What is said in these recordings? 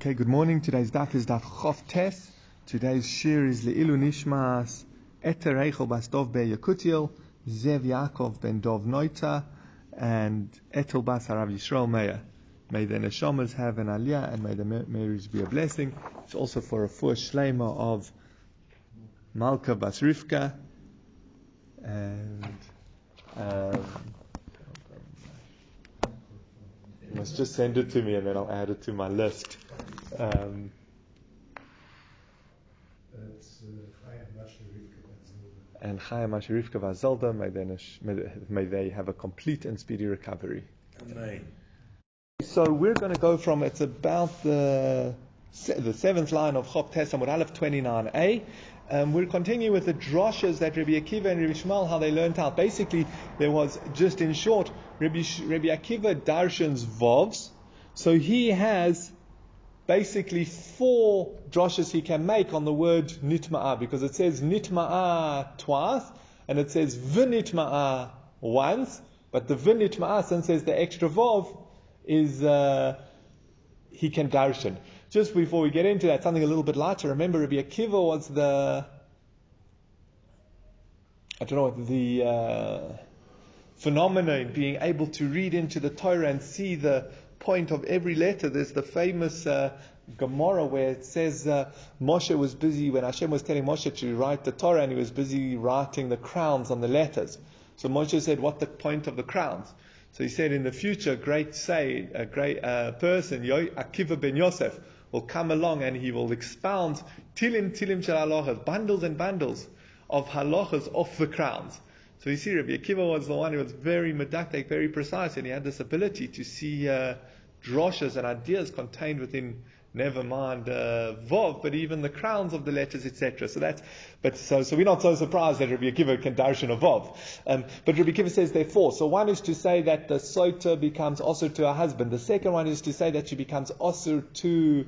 Okay, good morning. Today's daf is daf Chof Tes. Today's shir is Le'ilu Nishmas Eter Eichel Bastov Be Zev Yaakov Ben Dov Noita, and Etel Bas Harav Yisrael Meir. May the neshamas have an aliyah and may the marriage be a blessing. It's also for a full shlema of Malka Bas Rivka and um, you must just send it to me and then I'll add it to my list. Um, and Chaya Masharifka Vazalda, may they, may, may they have a complete and speedy recovery. Amen. So we're going to go from, it's about the, the seventh line of Chop Tesamud Aleph 29a. Um, we'll continue with the droshes that Rabbi Akiva and Rabbi Yishmael, how they learned out. Basically, there was, just in short, Rabbi, Rabbi Akiva darshans vovs. So he has basically four droshes he can make on the word nitma'ah, because it says nitma'ah twice, and it says v'nitma'ah once, but the v'nitma'ah, since there's the extra vov, is, uh, he can darshan. Just before we get into that, something a little bit lighter. Remember, Rabbi Akiva was the, I don't know what, the uh, phenomenon being able to read into the Torah and see the point of every letter. There's the famous uh, Gemara where it says uh, Moshe was busy when Hashem was telling Moshe to write the Torah, and he was busy writing the crowns on the letters. So Moshe said, "What the point of the crowns?" So he said, "In the future, great say, a great uh, person, Akiva ben Yosef, will come along and he will expound tilim tilim shel halachas, bundles and bundles of halachas off the crowns." So you see, Rabbi Akiva was the one who was very medactic, very precise, and he had this ability to see uh, droshes and ideas contained within, never mind uh, vov, but even the crowns of the letters, etc. So that's, but so so we're not so surprised that Rabbi Akiva can darshan of vov. Um, but Rabbi Akiva says there are four. So one is to say that the sota becomes osir to her husband. The second one is to say that she becomes osir to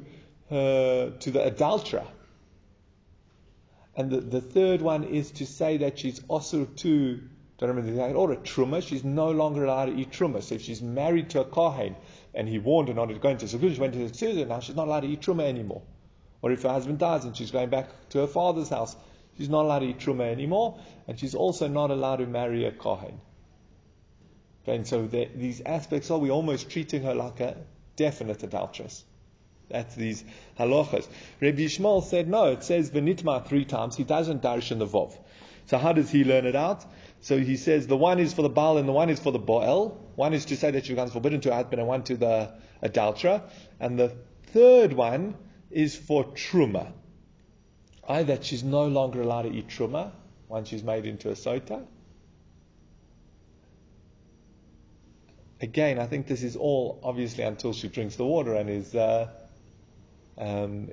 her, to the adulterer. And the, the third one is to say that she's osur to, don't remember the or a truma, she's no longer allowed to eat truma. So if she's married to a kohen and he warned her not to go into Sukkot, she went to the Sukkot, now she's not allowed to eat truma anymore. Or if her husband dies and she's going back to her father's house, she's not allowed to eat truma anymore, and she's also not allowed to marry a kohen. Okay, and so the, these aspects are we almost treating her like a definite adulteress. That's these halachas. Rabbi Yishmael said no. It says v'nitma three times. He doesn't darish in the vov. So how does he learn it out? So he says the one is for the Baal and the one is for the Baal. One is to say that she becomes forbidden to husband and one to the adulterer. And the third one is for Truma. Either that she's no longer allowed to eat Truma once she's made into a sota. Again, I think this is all obviously until she drinks the water and is uh, um,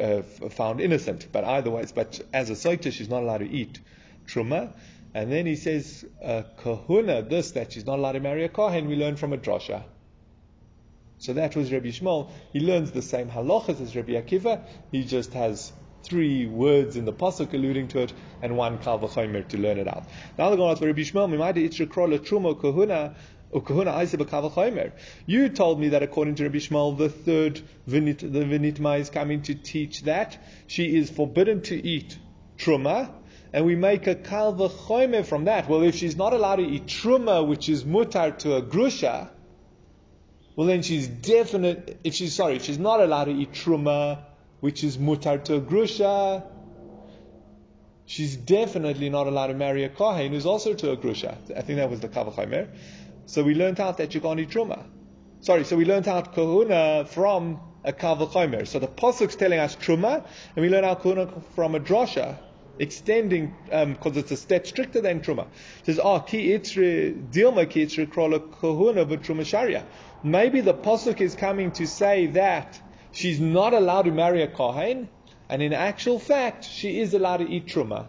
uh, found innocent. But either way, but as a sota, she's not allowed to eat truma. And then he says, uh, kahuna, this, that she's not allowed to marry a kohen, we learn from a drosha. So that was Rabbi Yishmael. He learns the same halachas as Rabbi Akiva. He just has three words in the pasuk alluding to it, and one kal v'chomer to learn it out. Now they're going to Rabbi Yishmael, mimayde itzra truma kahuna, you told me that according to Rabbi Yishmael, the third the vinitma is coming to teach that she is forbidden to eat truma, and we make a kalva choime from that. Well, if she's not allowed to eat truma, which is mutar to a grusha, well then she's definite. If she's sorry, if she's not allowed to eat truma, which is mutar to a grusha, she's definitely not allowed to marry a kohen who's also to a grusha. I think that was the kalva so we learned out that you can't eat truma. Sorry, so we learned out kahuna from a kavachomer. So the pasuk's telling us truma, and we learn out kahuna from a drosha, extending because um, it's a step stricter than truma. It says, "Ah, ki itre dilma ki itre krola kahuna truma sharia." Maybe the pasuk is coming to say that she's not allowed to marry a kohen, and in actual fact, she is allowed to eat truma.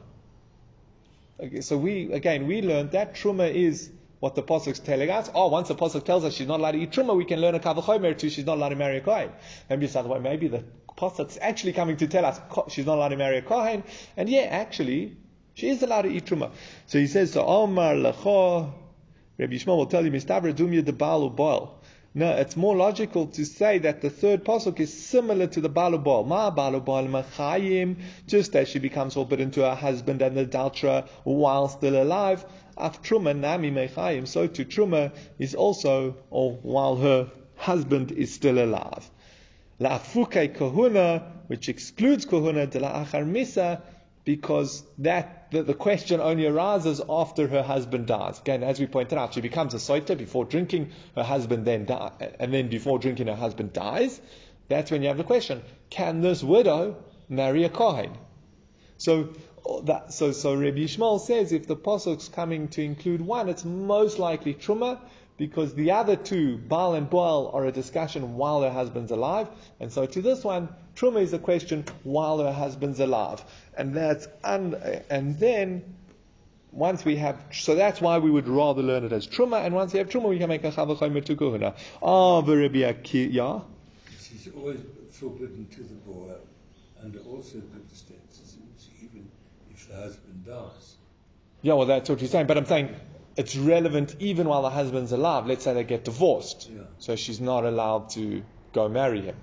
Okay, so we again we learned that truma is what the pasuk's telling us. Oh, once the pasuk tells us she's not allowed to eat truma, we can learn a kavachomer too. She's not allowed to marry a kohen. Maybe it's other way. Maybe the pasuk's actually coming to tell us she's not allowed to marry a kohen, and yeah, actually she is allowed to eat truma. So he says, "So Omar lecho." Rabbi Yishmael will tell you, "Mistaver dumya de baal u'baal." No, it's more logical to say that the third pasuk is similar to the balubal. Ma balubal machayim, just as she becomes forbidden to her husband and the adulterer while still alive. Af truma nami mechayim, so to truma is also, or while her husband is still alive. La'afuke kohuna, which excludes kohuna de la achar misa, because that the, the, question only arises after her husband dies. Again, as we pointed out, she becomes a soita before drinking. Her husband then die, and then before drinking, her husband dies. That's when you have the question: Can this widow marry a kohen? So. Oh, that, so, so Rabbi Yishmael says if the posuk's coming to include one, it's most likely truma, because the other two, Baal and Boal, are a discussion while her husband's alive. And so to this one, Truma is a question while her husband's alive. And that's un, and then once we have, so that's why we would rather learn it as Truma, and once we have Truma, we can make a Chavachomer to Kuhuna. Ah, yeah? She's always forbidden to the boy under all circumstances, even if the husband dies. Yeah, well, that's what you're saying, but I'm saying it's relevant even while the husband's alive. Let's say they get divorced. Yeah. So she's not allowed to go marry him.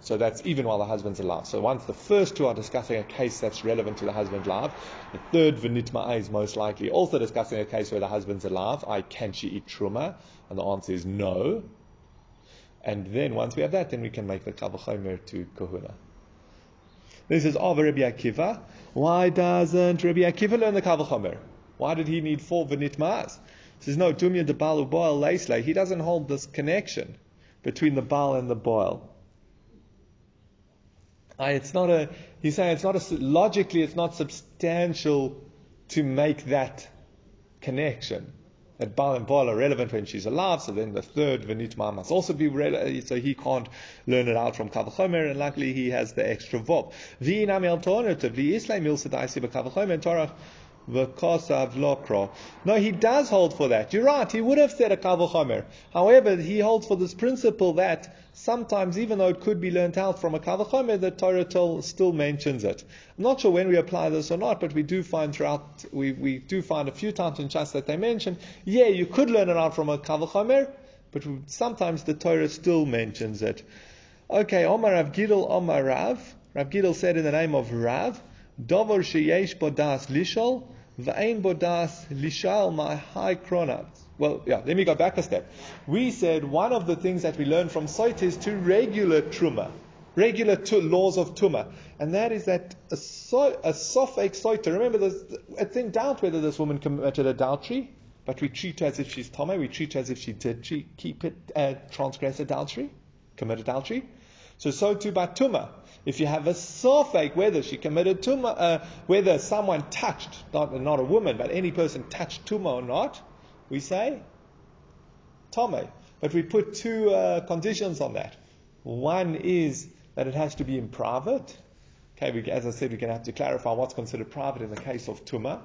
So that's even while the husband's alive. So once the first two are discussing a case that's relevant to the husband's life, the third Vinitma is most likely also discussing a case where the husband's alive. I can she eat truma? And the answer is no. And then once we have that, then we can make the kavachomer to kahuna. This is of Rabbi Akiva. Why doesn't Rabbi Akiva learn the kavachomer? Why did he need four v'nitmas? He says, no, tumya de baal boil leisle. He doesn't hold this connection between the baal and the boil. It's not a, he's saying it's not a, logically it's not substantial to make that connection. That Baal and Baal are relevant when she's alive, so then the third Venitma must also be relevant, so he can't learn it out from Kavachomer, and luckily he has the extra Vov. V'inami alternatively, Islam Milsa Daisi Kavachomer, Torah V'kosav lokro. No, he does hold for that. You're right. He would have said a kavachomer. However, he holds for this principle that sometimes, even though it could be learnt out from a kavachomer, the Torah still mentions it. I'm not sure when we apply this or not, but we do find throughout, we, we do find a few times in Shas that they mention, yeah, you could learn it out from a kavachomer, but sometimes the Torah still mentions it. Okay, Omar Rav Gidel, Omar Rav. Rav Gidel said in the name of Rav, Dover sheyesh bodas lishol, v'ain bodas lishal my high kronat. Well, yeah, let me go back a step. We said one of the things that we learn from Soit is to regular truma, regular tu- laws of tuma, and that is that a, so, a soita. Remember, there's, it's in doubt whether this woman committed adultery, but we treat her as if she's tome. We treat her as if she did keep it, uh, transgress adultery, commit adultery. So so too by tuma. If you have a safek whether she committed tuma, uh, whether someone touched, not, not a woman, but any person touched tuma or not, we say tome. But we put two uh, conditions on that. One is that it has to be in private. Okay, we, as I said, we're going to have to clarify what's considered private in the case of tuma,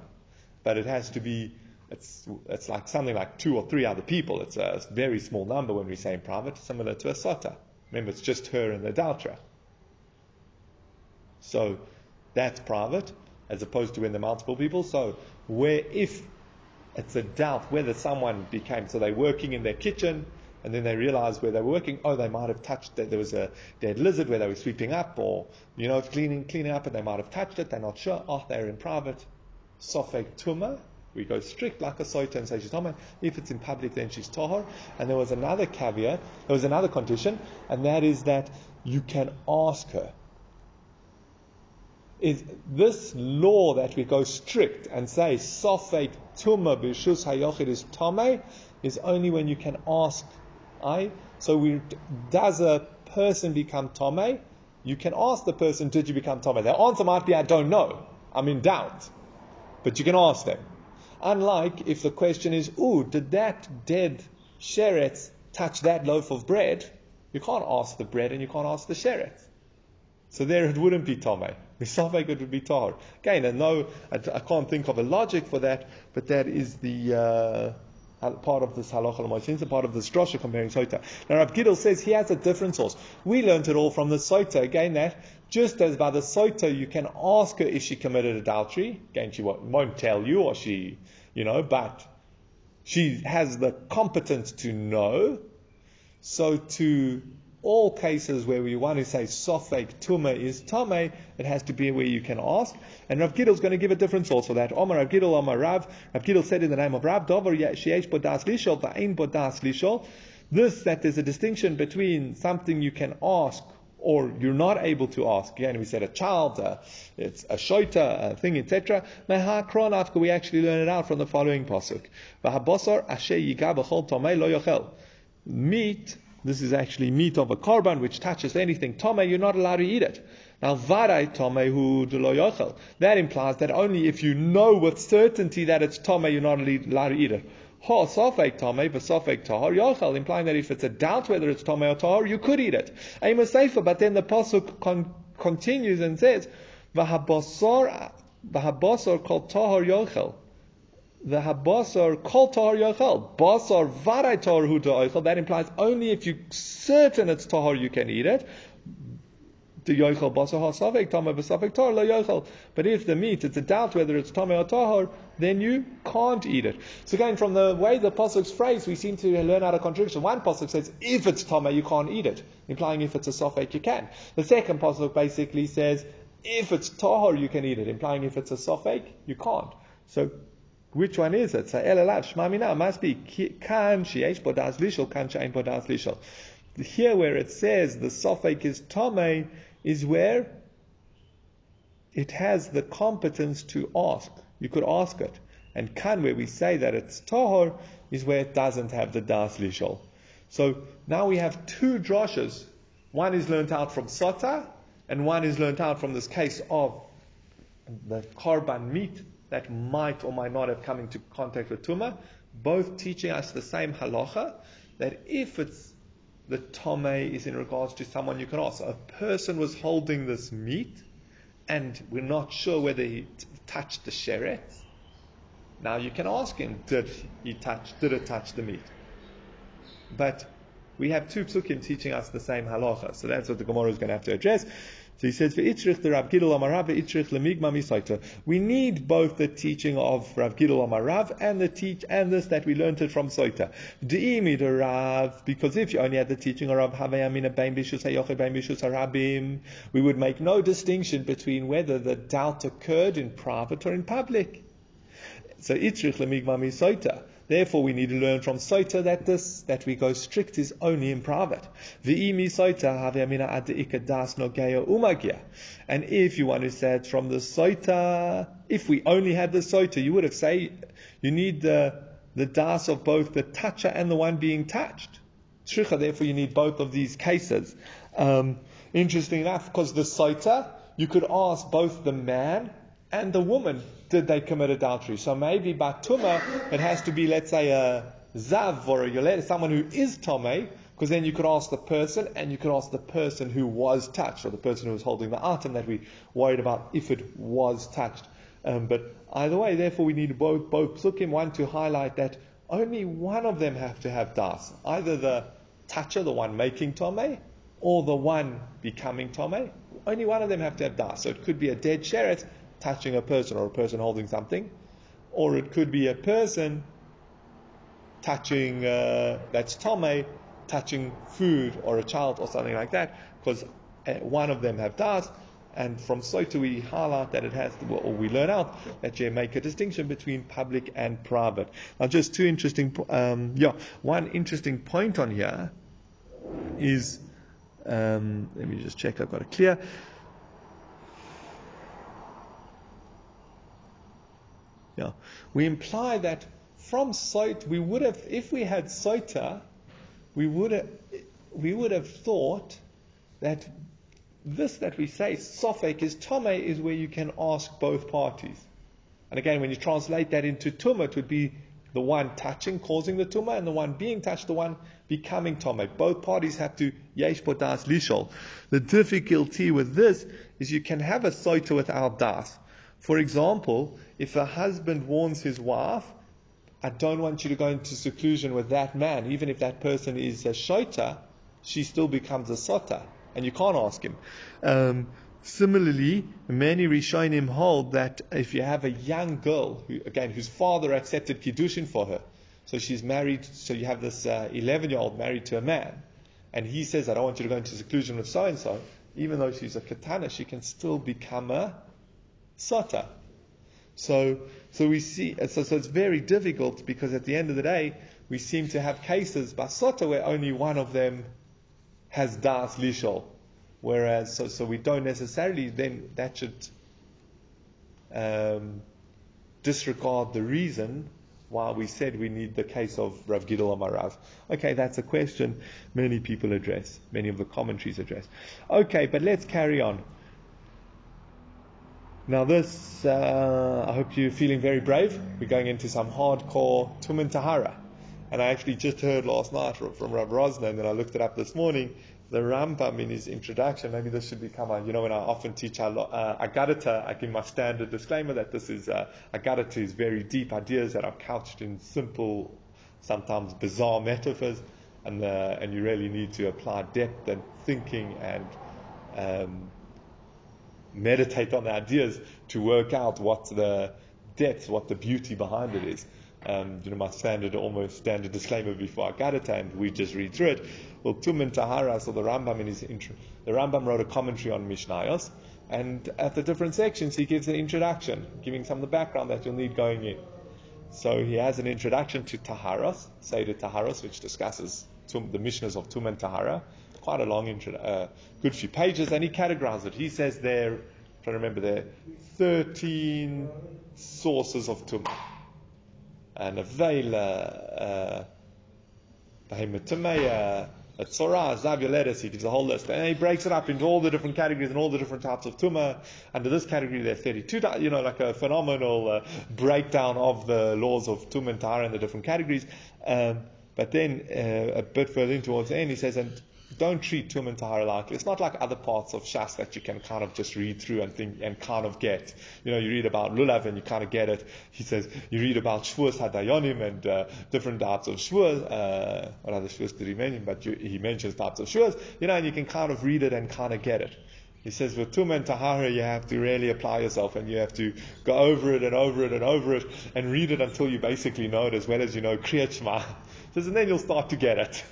but it has to be. It's, it's like something like two or three other people. It's a very small number when we say in private, similar to a sota. Remember, it's just her and the adulterer. So that's private, as opposed to when there are multiple people. So where if it's a doubt whether someone became, so they're working in their kitchen, and then they realize where they were working, oh, they might have touched it. There was a dead lizard where they were sweeping up, or you know, cleaning cleaning up, and they might have touched it. They're not sure. Oh, they're in private. Sofek tuma. We go strict like a soita and say she's tuma. If it's in public, then she's tahor. And there was another caveat. There was another condition, and that is that you can ask her is this law that we go strict and say sofek tuma b'shus hayochid is tame is only when you can ask. I so we does a person become tame? You can ask the person, did you become tame? Their answer might be, I don't know. I'm in doubt, but you can ask them. Unlike if the question is, ooh, did that dead sheretz touch that loaf of bread? You can't ask the bread and you can't ask the sheretz. So there it wouldn't be tame. Misafek it would be tar. Again, I know I, I, can't think of a logic for that, but that is the uh, part of this halacha l'moisin, part of the drasha comparing soita. Now Rab Gidel says he has a different source. We learned it all from the soita. Again, that just as by the soita you can ask her if she committed adultery. Again, she won't, won't tell you, or she, you know, but she has the competence to know. So to all cases where we want to say sofek tuma is tame, it has to be where you can ask. And Rav Gidel is going to give a difference also that. Omar Rav Gidel, Omar Rav. Rav Gidel said in the name of Rav, Dover sheyesh bodas lishol, va'in bodas lishol. This, that there's a distinction between something you can ask or you're not able to ask. Again, we said a child, it's a shoita, a thing, etc. We actually learn it out from the following pasuk. Meat this is actually meat of a korban which touches anything tome, you're not allowed to eat it. Now, varai tome hu yochel. That implies that only if you know with certainty that it's tome, you're not allowed to eat it. Ha sofek tome, v'sofek tahar yochel, implying that if it's a doubt whether it's tome or tahar, you could eat it. Aim safer, but then the pasuk con- continues and says, v'habasar v'habasar kol tahar yochel the habasar kol tahar yochel. Basar varai tahar hu oichel. That implies only if you're certain it's tahar you can eat it. The yochel basar hasavek tameh v'savek tahar lo yochel. But if the meat, it's a doubt whether it's tameh or tahar, then you can't eat it. So again, from the way the pasuk's phrase, we seem to learn out a contradiction. One pasuk says if it's tameh you can't eat it, implying if it's a safek you can. The second pasuk basically says if it's tahar you can eat it, implying if it's a safek you can't. So which one is it? Must be kan sheyesh bodas lishol kan shein bodas lishol. Here where it says the sofek is tome is where it has the competence to ask. You could ask it. And kan where we say that it's tahor is where it doesn't have the das lishol. So now we have two droshes. One is learnt out from sota, and one is learnt out from this case of the korban meat that might or might not have come into contact with Tuma, both teaching us the same halacha, that if it's the tome is in regards to someone you can ask. A person was holding this meat, and we're not sure whether he t- touched the sheret. Now you can ask him, did he touch, did it touch the meat? But we have two psukim teaching us the same halacha, so that's what the Gemara is going to have to address. So he says, "Ve'itrich the Rav Gidel Amarav, ve'itrich lemigma misaita." We need both the teaching of Rav Gidel Amarav and the teach and this that we learned it from Soita. De'imi the Rav, because if you only had the teaching of Rav Havayamina Bein Bishus Hayoche Bein Bishus Harabim, we would make no distinction between whether the doubt occurred in private or in public. So itrich lemigma misaita. Therefore, we need to learn from Soita that this, that we go strict is only in private. And if you want to say it from the Soita, if we only had the Soita, you would have said you need the, the das of both the toucher and the one being touched. Therefore you need both of these cases. Um, interesting enough, because the Soita, you could ask both the man and the woman did they commit adultery? So maybe Batuma, it has to be, let's say, a Zav or a Yolet, someone who is Tome, because then you could ask the person and you could ask the person who was touched or the person who was holding the item that we worried about if it was touched. Um, but either way, therefore, we need both, both psukim, one to highlight that only one of them have to have das. Either the toucher, the one making tome, or the one becoming tome. Only one of them have to have das. So it could be a dead sheret, touching a person or a person holding something, or it could be a person touching uh, that's tome, touching food or a child or something like that, because uh, one of them have das. And from Soita we highlight that it has, to, or we learn out that you make a distinction between public and private. Now, just two interesting, um, yeah, one interesting point on here is, um, let me just check I've got it clear. Yeah. We imply that from Sot, we would have, if we had Sota, we would have, we would have thought that this that we say, Sofek is Tome, is where you can ask both parties. And again, when you translate that into Tumah, it would be the one touching, causing the Tumah, and the one being touched, the one becoming Tome. Both parties have to Yesh Bodas Lishol. The difficulty with this is you can have a Sota without Das. For example, if a husband warns his wife, I don't want you to go into seclusion with that man, even if that person is a shota, she still becomes a sota, and you can't ask him. Um, similarly, many Rishonim hold that if you have a young girl, who, again, whose father accepted kiddushin for her, so she's married, so you have this 11 uh, year old married to a man, and he says, I don't want you to go into seclusion with so and so, even though she's a katana, she can still become a sota. So, so we see, so, so it's very difficult because at the end of the day, we seem to have cases basota where only one of them has das lishol, whereas so, so we don't necessarily then that should um, disregard the reason why we said we need the case of Rav Gidol Amarav. Okay, that's a question many people address, many of the commentaries address. Okay, but let's carry on. Now, this, uh, I hope you're feeling very brave. We're going into some hardcore Tumen Tahara. And I actually just heard last night from Rav Rosner, and then I looked it up this morning. The Rambam in his introduction, maybe this should become a, you know, when I often teach uh, Agadata, I give my standard disclaimer that this is, uh, Agadata is very deep ideas that are couched in simple, sometimes bizarre metaphors, and, uh, and you really need to apply depth and thinking and um, meditate on the ideas to work out what the depth, what the beauty behind it is. Um, you know, my standard, almost standard disclaimer before I got it, and we just read through it. Well, Tumen Tahara, so the Rambam in his intro, the Rambam wrote a commentary on Mishnayos, and at the different sections he gives an introduction, giving some of the background that you'll need going in. So he has an introduction to Taharos, Seder Taharos, which discusses tum, the Mishnahs of Tumen Tahara, quite a long intro, uh, good few pages, and he categorizes it. He says there, I'm trying to remember there, 13 sources of tum. And a Avela, Behemoth a Tzorah, Zavuletis, he gives a whole list. And he breaks it up into all the different categories and all the different types of tumah. Under this category, there are 32, you know, like a phenomenal uh, breakdown of the laws of tumah and in the different categories. Um, but then, uh, a bit further in towards the end, he says, and don't treat Tum and Tahara like it's not like other parts of Shas that you can kind of just read through and think and kind of get. You know, you read about Lulav and you kind of get it. He says you read about Shvuas Hadayonim and uh, different types of Shvuas. Uh, what other Shvuas did he mention? But you, he mentions types of Shvuas. You know, and you can kind of read it and kind of get it. He says with Tum and Tahara, you have to really apply yourself and you have to go over it and over it and over it and read it until you basically know it as well as you know Kriyat Shema. Says, and then you'll start to get it.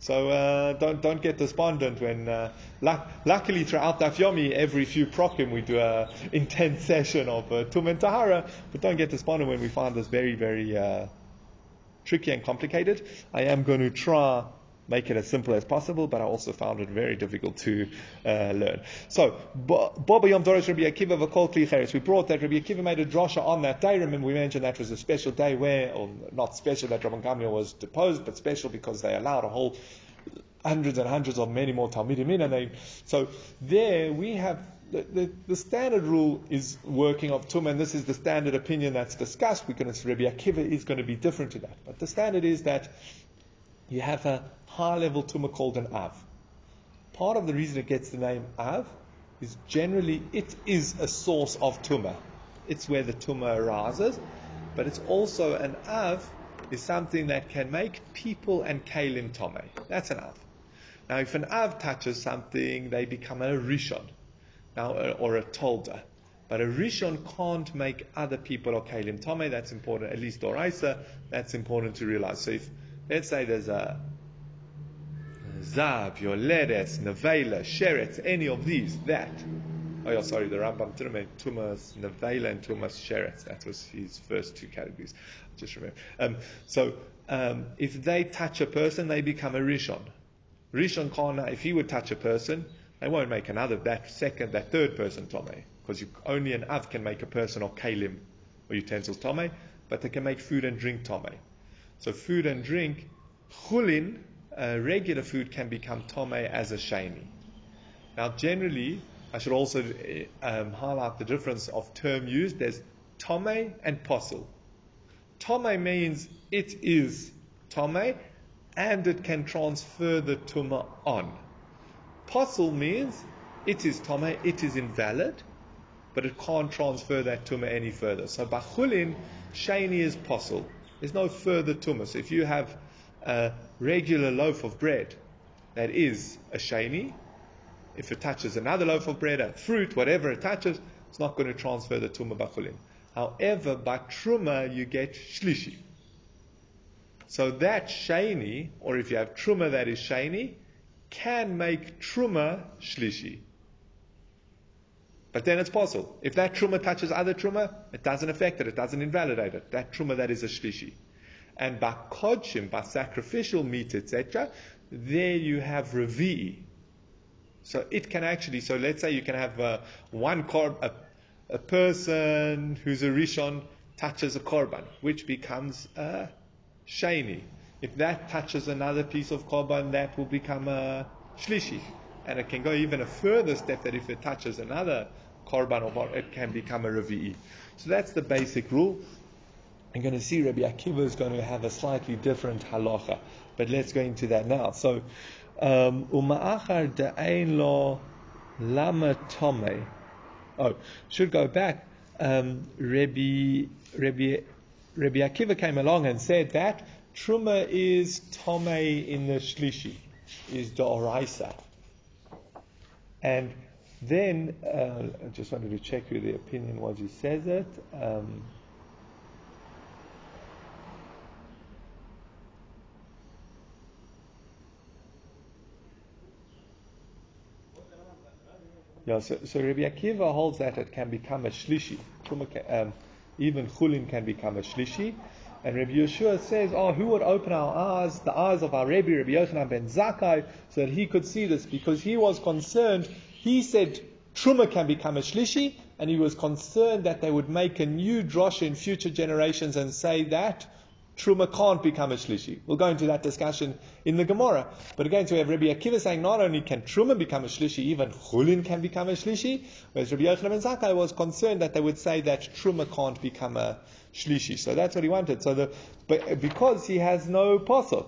So uh, don't don't get despondent when. Uh, luckily, throughout Daf Yomi, every few prokim we do a intense session of uh, Tum and Tahara. But don't get despondent when we find this very very uh, tricky and complicated. I am going to try make it as simple as possible, but I also found it very difficult to uh, learn. So, Baba Yom Doris Rabbi Akiva V'Kol Kli We brought that Rabbi Akiva made a drasha on that day. Remember, we mentioned that was a special day where, or not special that Rabban Gamliel was deposed, but special because they allowed a whole hundreds and hundreds of many more Talmidim in, and they, so there we have the, the, the, standard rule is working of tum, and this is the standard opinion that's discussed. We're going to Rabbi Akiva is going to be different to that, but the standard is that you have a high level tumor called an Av. Part of the reason it gets the name Av is generally it is a source of tumor. It's where the tumor arises, but it's also an Av is something that can make people and kalim tome. That's an Av. Now, if an Av touches something, they become a Rishon, now or a Tolda. But a Rishon can't make other people or kalim tome. That's important, at least Doraisa. That's important to realize. So if let's say there's a Zav, Yoledes, Nevela, Sheretz, any of these, that. Oh, yeah, sorry, the Rambam Tirme, Tumas, Nevela, and Tumas Sheretz. That was his first two categories. Just remember. Um, so, um, if they touch a person, they become a Rishon. Rishon Kana, if he would touch a person, they won't make another, that second, that third person Tome. Because only an Av can make a person or Kalim or utensils Tome, but they can make food and drink Tome. So food and drink, Chulin, uh, regular food can become tome as a sheni. Now, generally, I should also uh, um, highlight the difference of term used. There's tome and posul. Tome means it is tome, and it can transfer the tuma on. Posul means it is tome, it is invalid, but it can't transfer that tuma any further. So bachulin, sheni is posul. There's no further tuma. So if you have a regular loaf of bread that is a sheni, if it touches another loaf of bread, a fruit, whatever it touches, it's not going to transfer the tumah bachulin. However, by truma you get shlishi. So that sheni, or if you have truma that is sheni, can make truma shlishi. But then it's possible. If that truma touches other truma, it doesn't affect it, it doesn't invalidate it. That truma that is a shlishi. And by kodshim, by sacrificial meat, etc., there you have revi. So it can actually, so let's say you can have uh, one korban, a, a, person who's a rishon touches a korban, which becomes a sheni. If that touches another piece of korban, that will become a shlishi. And it can go even a further step that if it touches another korban it can become a revi'i. So that's the basic rule. I'm going to see Rabbi Akiva is going to have a slightly different halacha, but let's go into that now. So, um, uma'achar da'ain lo lama tome. Oh, should go back. Um, Rabbi, Rabbi, Rabbi Akiva came along and said that truma is tome in the shlishi, is da'oraisa. And then, uh, I just wanted to check who the opinion was who says it. Um, Yeah, so, so Rabbi Akiva holds that it can become a shlishi. Um, even chulin can become a shlishi. And Rabbi Yehoshua says, oh, who would open our eyes, the eyes of our Rabbi, Rabbi Yochanan ben Zakkai, so that he could see this? Because he was concerned, he said Truma can become a shlishi, and he was concerned that they would make a new drosha in future generations and say that Truma can't become a shlishi. We'll go into that discussion in the Gemara. But again, so we have Rabbi Akiva saying not only can Truma become a shlishi, even Chulin can become a shlishi, whereas Rabbi Yochanan ben Zakkai was concerned that they would say that Truma can't become a shlishi. So that's what he wanted. So the, but because he has no pasuk,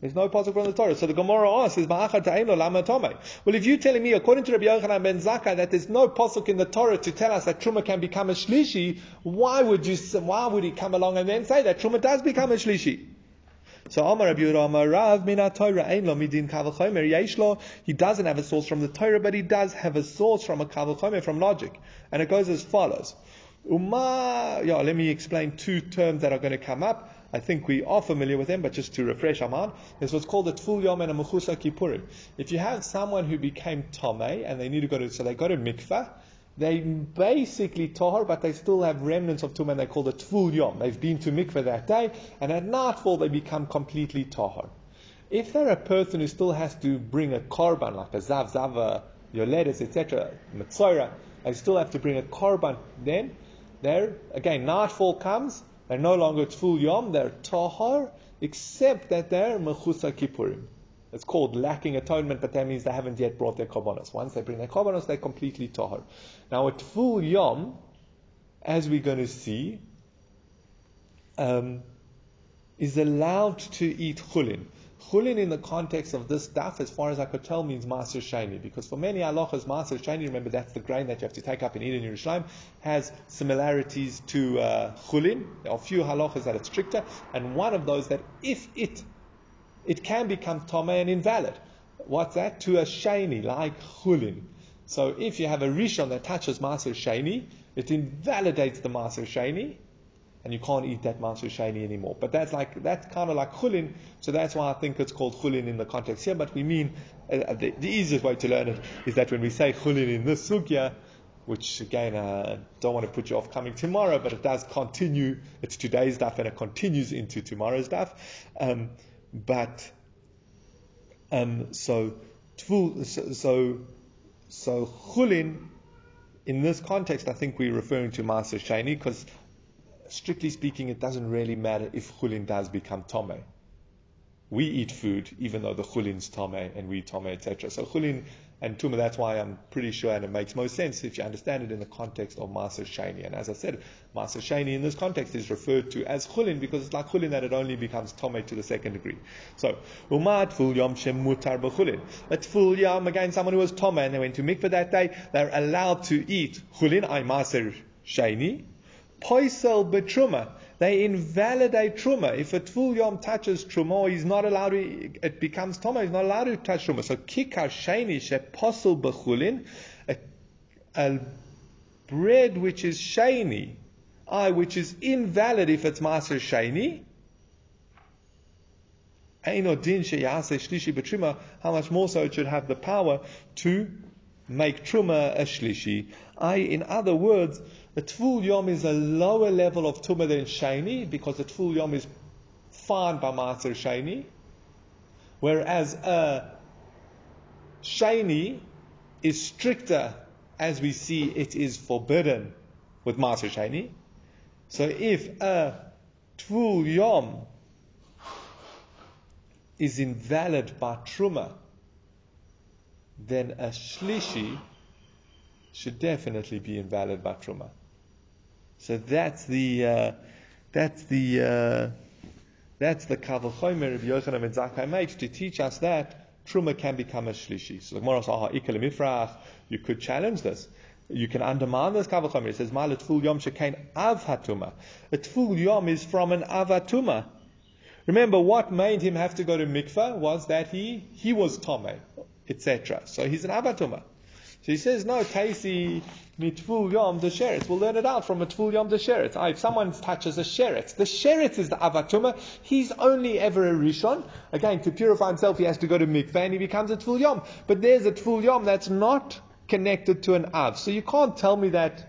there's no pasuk from the Torah. So the Gemara asks, "Is lama Well, if you're telling me, according to Rabbi Yochanan ben Zakkai, that there's no pasuk in the Torah to tell us that truma can become a shlishi, why would you? Why would he come along and then say that truma does become a shlishi? So Amar Rabbi Yehuda Rav Mina Torah Ein Lo Midin Kaval Yesh He doesn't have a source from the Torah, but he does have a source from a Kaval from logic, and it goes as follows. Uma, yeah, let me explain two terms that are going to come up. I think we are familiar with them, but just to refresh our mind, there's what's called a Tful Yom and a Mechusa Kippurim. If you have someone who became Tomei and they need to go to, so they go to Mikvah, they basically tahar, but they still have remnants of tumah, and they call it Tful Yom. They've been to mikveh that day, and at nightfall they become completely tahar. If they're a person who still has to bring a korban, like a zav, zava, yoledes, etc., mitzora, they still have to bring a korban, then there, again, nightfall comes, they're no longer Tful Yom, they're Tahar, except that they're Mechusa Kippurim. It's called lacking atonement, but that means they haven't yet brought their korbanos. Once they bring their korbanos, they're completely tahar. Now, at full yom, as we're going to see, um, is allowed to eat chulin. Chulin in the context of this stuff, as far as I could tell, means Maser Shani. Because for many halachas, Maser Shani, remember that's the grain that you have to take up in Yerushalayim, has similarities to uh, Chulin. There are a few halachas that are stricter, and one of those that if it it can become Tome and invalid. What's that? To a Shani, like Chulin. So if you have a Rishon that touches Maser Shani, it invalidates the Maser Shani, and you can't eat that Maser Shani anymore. But that's like that's kind of like chulin, so that's why I think it's called chulin in the context here. But we mean uh, the, the, easiest way to learn it is that when we say chulin in this sugya, which again I uh, don't want to put you off coming tomorrow, but it does continue. It's today's stuff and it continues into tomorrow's stuff. Um, but um, so so so, so chulin in this context, I think we're referring to Maser Shani because strictly speaking, it doesn't really matter if chulin does become tome. We eat food, even though the chulin's tome and we tome, etc. So chulin and tuma, that's why I'm pretty sure, and it makes most sense if you understand it in the context of Maser Shani. And as I said, Maser Shani in this context is referred to as chulin because it's like chulin that it only becomes tome to the second degree. So, umat ful yom shem mutar b'chulin. At full yom, again, someone who was tome and they went to mikveh that day, they're allowed to eat chulin, I Maser Shani, Poisel betruma. They invalidate truma. If a tful yom touches truma, he's not allowed to, it becomes toma, he's not allowed to touch truma. So kikar sheni sheposel bechulin, a bread which is sheni, I, which is invalid if it's maser sheni, how much more so it should have the power to make truma a shlishi. I, in other words, a tvul yom is a lower level of truma than sheni because a tvul yom is fine by maser sheni, whereas a sheni is stricter as we see it is forbidden with maser sheni. So if a tvul yom is invalid by truma, then a shlishi should definitely be invalid by truma. So that's the uh, that's the uh, that's the kaval chomer of Yochanan ben Zakkai makes to teach us that truma can become a shlishi. So the Gemara says, you could challenge this. You can undermine this kaval chomer. It says, "Mal tful yom shekain av hatuma." A tful yom is from an avatuma. Remember, what made him have to go to mikvah was that he he was tome, etc. So he's an avatuma. So he says, no, Casey mitful yom the sheretz. We'll learn it out from a tful yom the sheretz. Ah, if someone touches a sheretz, the sheretz is the avatuma. He's only ever a rishon. Again, to purify himself, he has to go to mikveh and he becomes a tful yom. But there's a tful yom that's not connected to an av. So you can't tell me that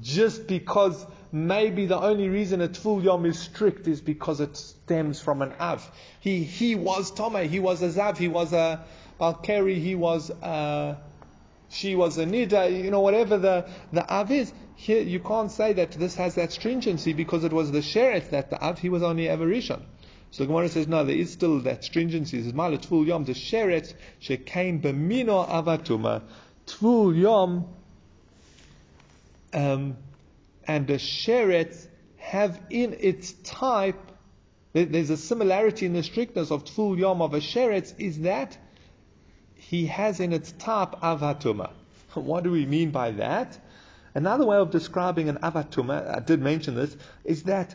just because maybe the only reason a tful yom is strict is because it stems from an av. He he was tome, he was a zav, he was a balkari, he was a she was a nida, you know, whatever the, the av is. Here, you can't say that this has that stringency because it was the sheret that the av, he was only ever rishon. So Gemara says, no, there is still that stringency. It says, tvul yom, the sheret, shekain b'mino avatuma. Tvul yom, um, and the sheret have in its type, there's a similarity in the strictness of tvul yom of a sheret, is that he has in its top avatuma. What do we mean by that? Another way of describing an avatuma, I did mention this, is that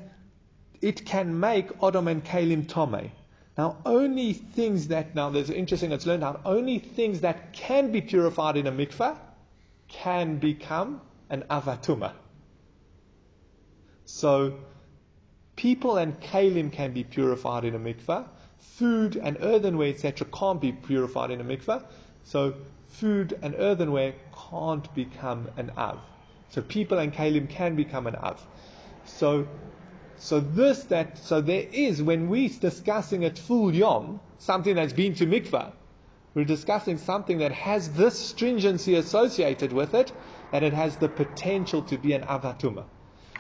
it can make Odom and Kalim Tome. Now, only things that, now there's interesting, it's learned out, only things that can be purified in a mikvah can become an avatuma. So, people and kalim can be purified in a mikvah, food and earthenware, etc., can't be purified in a mikveh. So food and earthenware can't become an av. So people and kalim can become an av. So, so this that so there is when we're discussing a full yom, something that's been to mikveh, we're discussing something that has this stringency associated with it, that it has the potential to be an avatuma.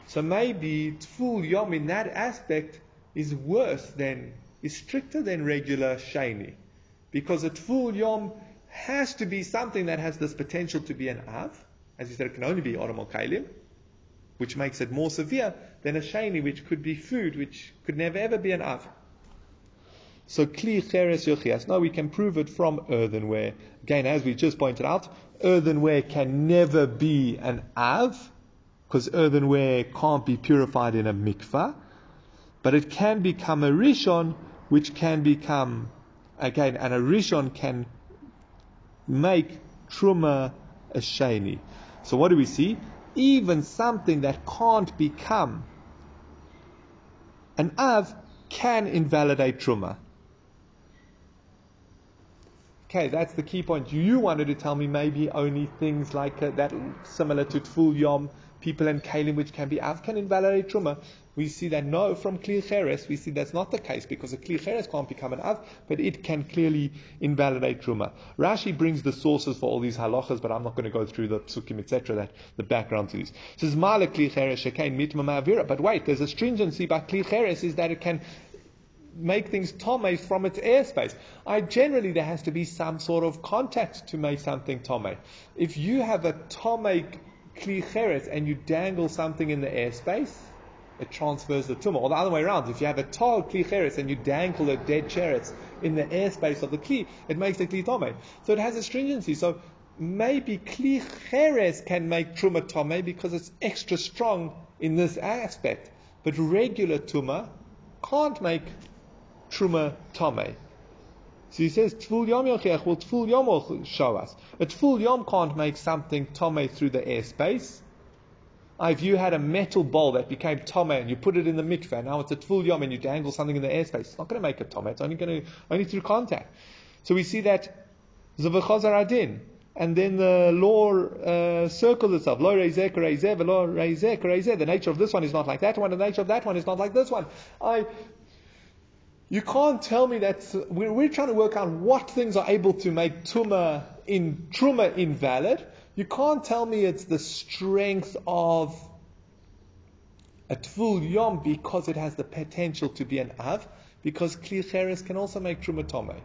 So maybe tful yom in that aspect is worse than is stricter than regular sheni. Because a tful yom has to be something that has this potential to be an av. As you said, it can only be oram kalim, which makes it more severe than a sheni, which could be food, which could never ever be an av. So kli cheres yochias. Now we can prove it from earthenware. Again, as we just pointed out, earthenware can never be an av, because earthenware can't be purified in a mikvah, but it can become a rishon which can become, again, and a rishon can make truma a sheni. So what do we see? Even something that can't become an av can invalidate truma. Okay, that's the key point. You wanted to tell me maybe only things like uh, that, similar to Tful Yom, people and Kalim, which can be Av, can invalidate Truma we see that no, from Kli Cheres, we see that's not the case because a Kli Cheres can't become an Av, but it can clearly invalidate Truma. Rashi brings the sources for all these halachas, but I'm not going to go through the psukim, etc., that the background to these. It says, Mala Kli Cheres Shekain Ma'avira. But wait, there's a stringency by Kli Cheres is that it can make things tome from its airspace. I generally there has to be some sort of contact to make something tome. If you have a tome kli and you dangle something in the airspace, it transfers the tumah. Or the other way around, if you have a tall kli and you dangle a dead cheres in the airspace of the kli, it makes the kli tome. So it has a stringency. So maybe kli can make truma tome because it's extra strong in this aspect. But regular tumah can't make truma tome. So he says, Tful Yom Yochech, well, Tful Yom will show us. A Tful Yom can't make something tome through the airspace. If you had a metal bowl that became tome and you put it in the mikveh, now it's a tful yom and you dangle something in the airspace, it's not going to make it tome. It's only going to only through contact. So we see that zavachazar adin, and then the law uh, circles itself. Lo reizeh reizeh, lo reizeh reizeh. The nature of this one is not like that one. The nature of that one is not like this one. I. You can't tell me that uh, we're, we're trying to work out what things are able to make tuma in truma invalid. You can't tell me it's the strength of a tful yom because it has the potential to be an av, because kli can also make truma tome.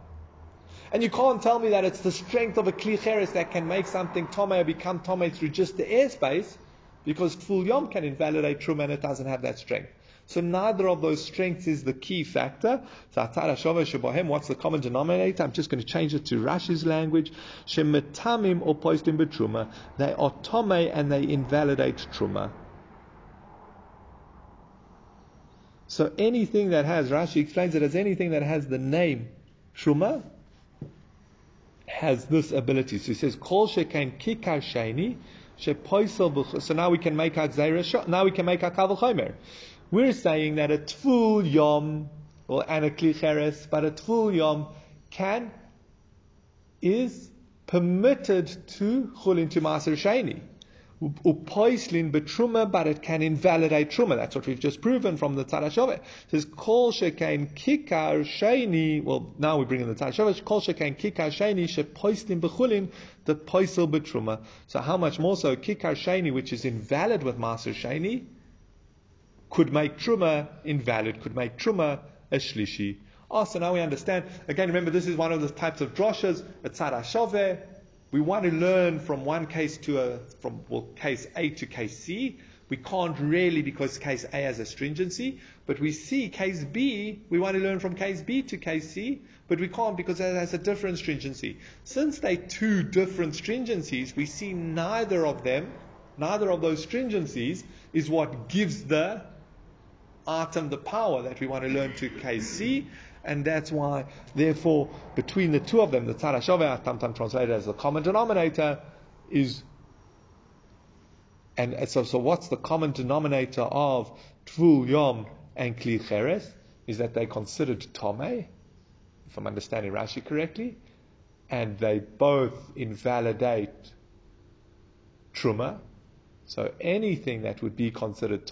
And you can't tell me that it's the strength of a kli that can make something tome or become tome through just the airspace, because tful yom can invalidate truma and it doesn't have that strength. So neither of those strengths is the key factor. So, What's the common denominator? I'm just going to change it to Rashi's language. Shemetamim or poistim betruma. They are tome and they invalidate truma. So anything that has, Rashi explains it as anything that has the name truma has this ability. So he says, Kol shekain kikar sheni, so now we can make our now we can make our kavul we're saying that a tful yom, or and a klicheres, but a tful yom can, is permitted to chulin to maser sheni. Upoislin betruma, but it can invalidate truma. That's what we've just proven from the Tzad It says, Kol shekain kikar sheni, well, now we bring in the Tzad Kol shekain kikar sheni, shepoislin bechulin, the poisel betruma. So how much more so, kikar sheni, which is invalid with maser sheni, could make truma invalid, could make truma a shlishi. Oh, so now we understand. Again, remember this is one of the types of droshes, a tzara We want to learn from one case to a, from well, case A to case C. We can't really because case A has a stringency, but we see case B, we want to learn from case B to case C, but we can't because it has a different stringency. Since they're two different stringencies, we see neither of them, neither of those stringencies is what gives the atom the power that we want to learn to KC, and that's why, therefore, between the two of them, the Tzara Shoveh, sometimes translated as the common denominator, is and so, so what's the common denominator of Tvul Yom and Kli Cheres? Is that they considered Tome, if I'm understanding Rashi correctly, and they both invalidate Truma. So anything that would be considered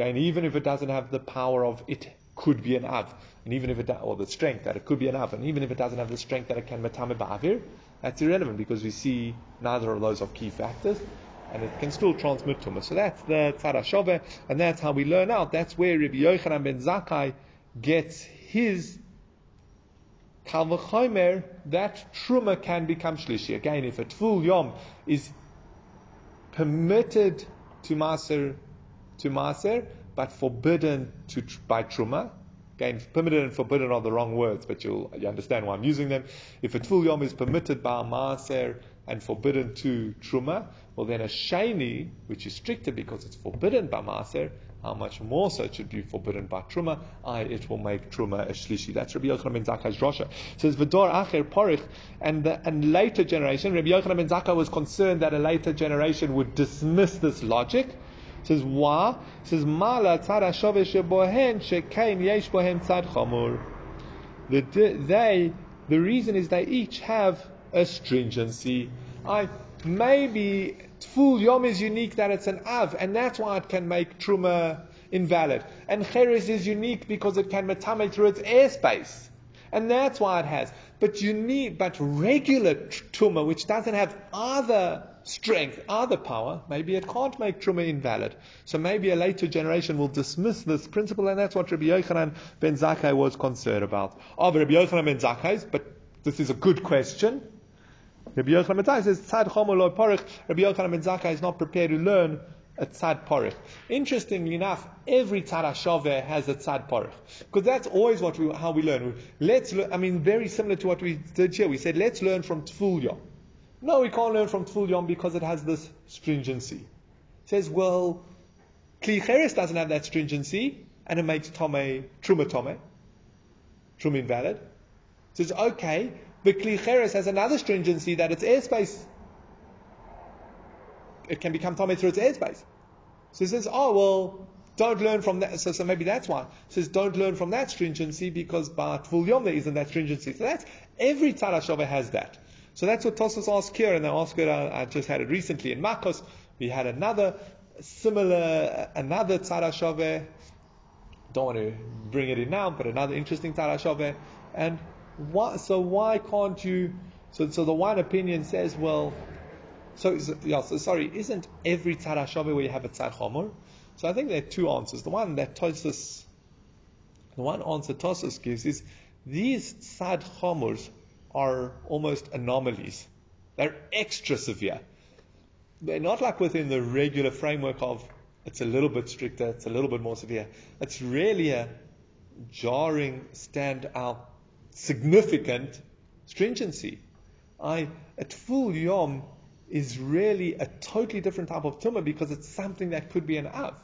Again, even if it doesn't have the power of it could be an av, and even if it or the strength that it could be an av, and even if it doesn't have the strength that it can metame ba'avir, that's irrelevant because we see neither of those are key factors, and it can still transmit tumah. So that's the tzara and that's how we learn out. That's where Rabbi Yochanan ben Zakkai gets his kalvachomer that truma can become shlishi. Again, if a tful yom is permitted to maser to Maser, but forbidden to by Truma. Again, permitted and forbidden are the wrong words, but you'll you understand why I'm using them. If a Tful Yom is permitted by Maser and forbidden to Truma, well then a Shani, which is stricter because it's forbidden by Maser, how much more so it should be forbidden by Truma, it will make Truma a Shlishi. That's Rabbi Yochanan ben Zakkai's Drosha. It says, V'dor Acher Porich, and the and later generation, Rabbi Yochanan ben Zakkai was concerned that a later generation would dismiss this logic, says why? says mala tzad hashove shebohen shekain yesh bohem tzad chamur. They, the reason is they each have a stringency. I maybe tful yom is unique that it's an av, and that's why it can make truma invalid. And cheres is unique because it can metame through its airspace. And that's why it has. But you need, but regular truma, which doesn't have other strength, ah, other power, maybe it can't make Truma invalid. So maybe a later generation will dismiss this principle, and that's what Rabbi Yochanan ben Zakkai was concerned about. Of Rabbi Yochanan ben Zakkai, but this is a good question. Rabbi Yochanan ben Zakkai says, Tzad Chomo Porich. Rabbi Yochanan ben Zakkai is not prepared to learn a tzad porich. Interestingly enough, every tzad has a tzad porich because that's always what we, how we learn. Let's, I mean, very similar to what we did here. We said let's learn from Tful Yom. No, we can't learn from Tful Yom because it has this stringency. It says, well, Kli Cheres doesn't have that stringency, and it makes Tome, Truma Tome, Truma invalid. It says, okay, but Kli Cheres has another stringency that its airspace, it can become Tome through its airspace. So he says, oh, well, don't learn from that. So, so maybe that's why. He says, don't learn from that stringency because by Tvul Yom there isn't that stringency. So that's, every Tzara has that. So that's what Tosfos asked here, and they asked it, uh, I just had it recently in Makos. We had another similar, another Tzara Don't want to bring it in now, but another interesting Tzara And why, so why can't you, so, so the one opinion says, well, so, yeah, so sorry, isn't every tzara where you have a tzar? So I think there are two answers. The one that Tosus, the one answer Tosus gives is these tzad chomors are almost anomalies. They're extra severe. They're not like within the regular framework of it's a little bit stricter, it's a little bit more severe. It's really a jarring, stand out, significant stringency. I at full yom is really a totally different type of tumah because it's something that could be an av.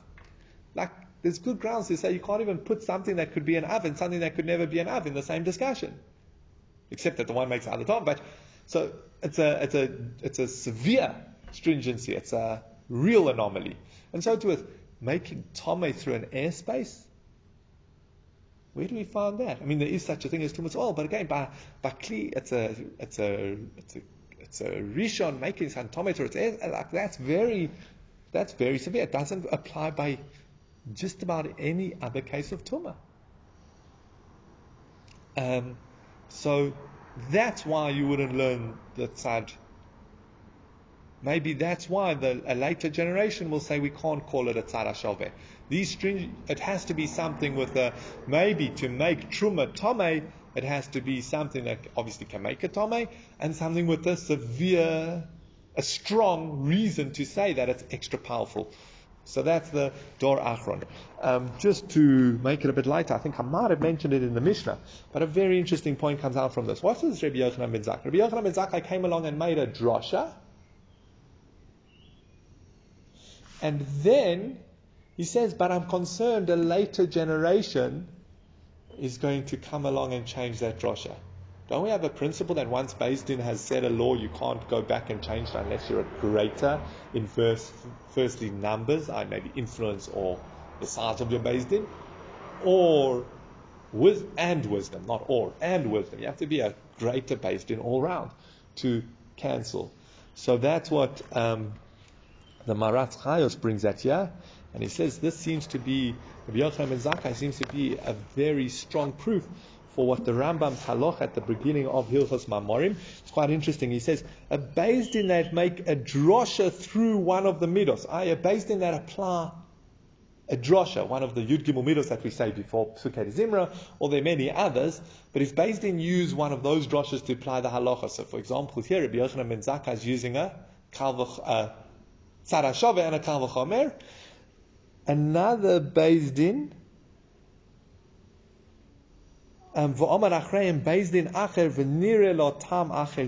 Like, there's good grounds to say you can't even put something that could be an av and something that could never be an av in the same discussion. Except that the one makes other time. But, so, it's a, it's a, it's a severe stringency. It's a real anomaly. And so too with making tome through an airspace. Where do we find that? I mean, there is such a thing as tumas oil, but again, by, by kli, it's a, it's a, it's a it's a rishon making santometer. It's like that's very that's very severe. It doesn't apply by just about any other case of tumah. Um, so that's why you wouldn't learn the tzad. Maybe that's why the, a later generation will say we can't call it a tzad shaveh. These strings, it has to be something with a maybe to make truma tome it has to be something that obviously can make a tome, and something with a severe, a strong reason to say that it's extra powerful. So that's the Dor Achron. Um, just to make it a bit lighter, I think I might have mentioned it in the Mishnah, but a very interesting point comes out from this. What does Rabbi Yochanan ben Zakkai? Rabbi Yochanan ben Zakkai came along and made a drosha, and then he says, but I'm concerned a later generation is going to come along and change that drosha. Don't we have a principle that once Beis Din has said a law, you can't go back and change it unless you're a greater in first, firstly numbers, I maybe influence or the size of your Beis Din, or with and wisdom, not or and wisdom. You have to be a greater Beis Din all round to cancel. So that's what um, the Maratz Chayos brings at here. And he says this seems to be, Rabbi Yochanan ben Zakkai seems to be a very strong proof for what the Rambam's halach at the beginning of Hilchos Mamorim. It's quite interesting. He says, a Beis Din that make a drosha through one of the midos, I a based in that apply a drosha, one of the Yud Gimel midos that we say before Sukkot Zimra, or there are many others, but if based in use one of those droshas to apply the halacha, so for example here Rabbi Yochanan ben Zakkai is using a kalvach, uh, and a kalvachomer, another based um, v'omar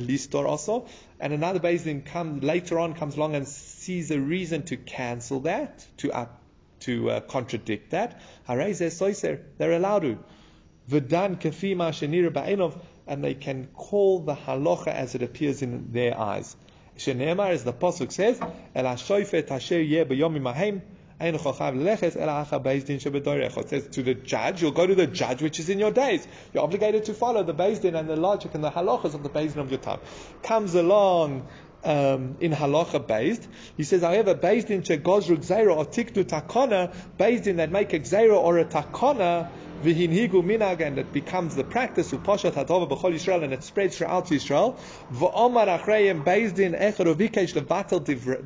listor also, and another Beis Din comes later on comes along and sees a reason to cancel that, to uh, to uh, contradict that. They're allowed to. And they can call the halacha as it appears in their eyes. As the pasuk says, El hashoifet asher yeh b'yomim says to the judge, you'll go to the judge which is in your days. You're obligated to follow the Beis Din and the logic and the halachas of the Beis Din of your time. Comes along um, in halacha based. He says, however, based in chegozru gzeira or tiknu takona, based in that make a gzeira or a takona, v'hinhigu minag, and it becomes the practice of Pashat Hadova b'chol Yisrael, and it spreads throughout Yisrael. V'omar achreim Bezdin echad uvikesh levatel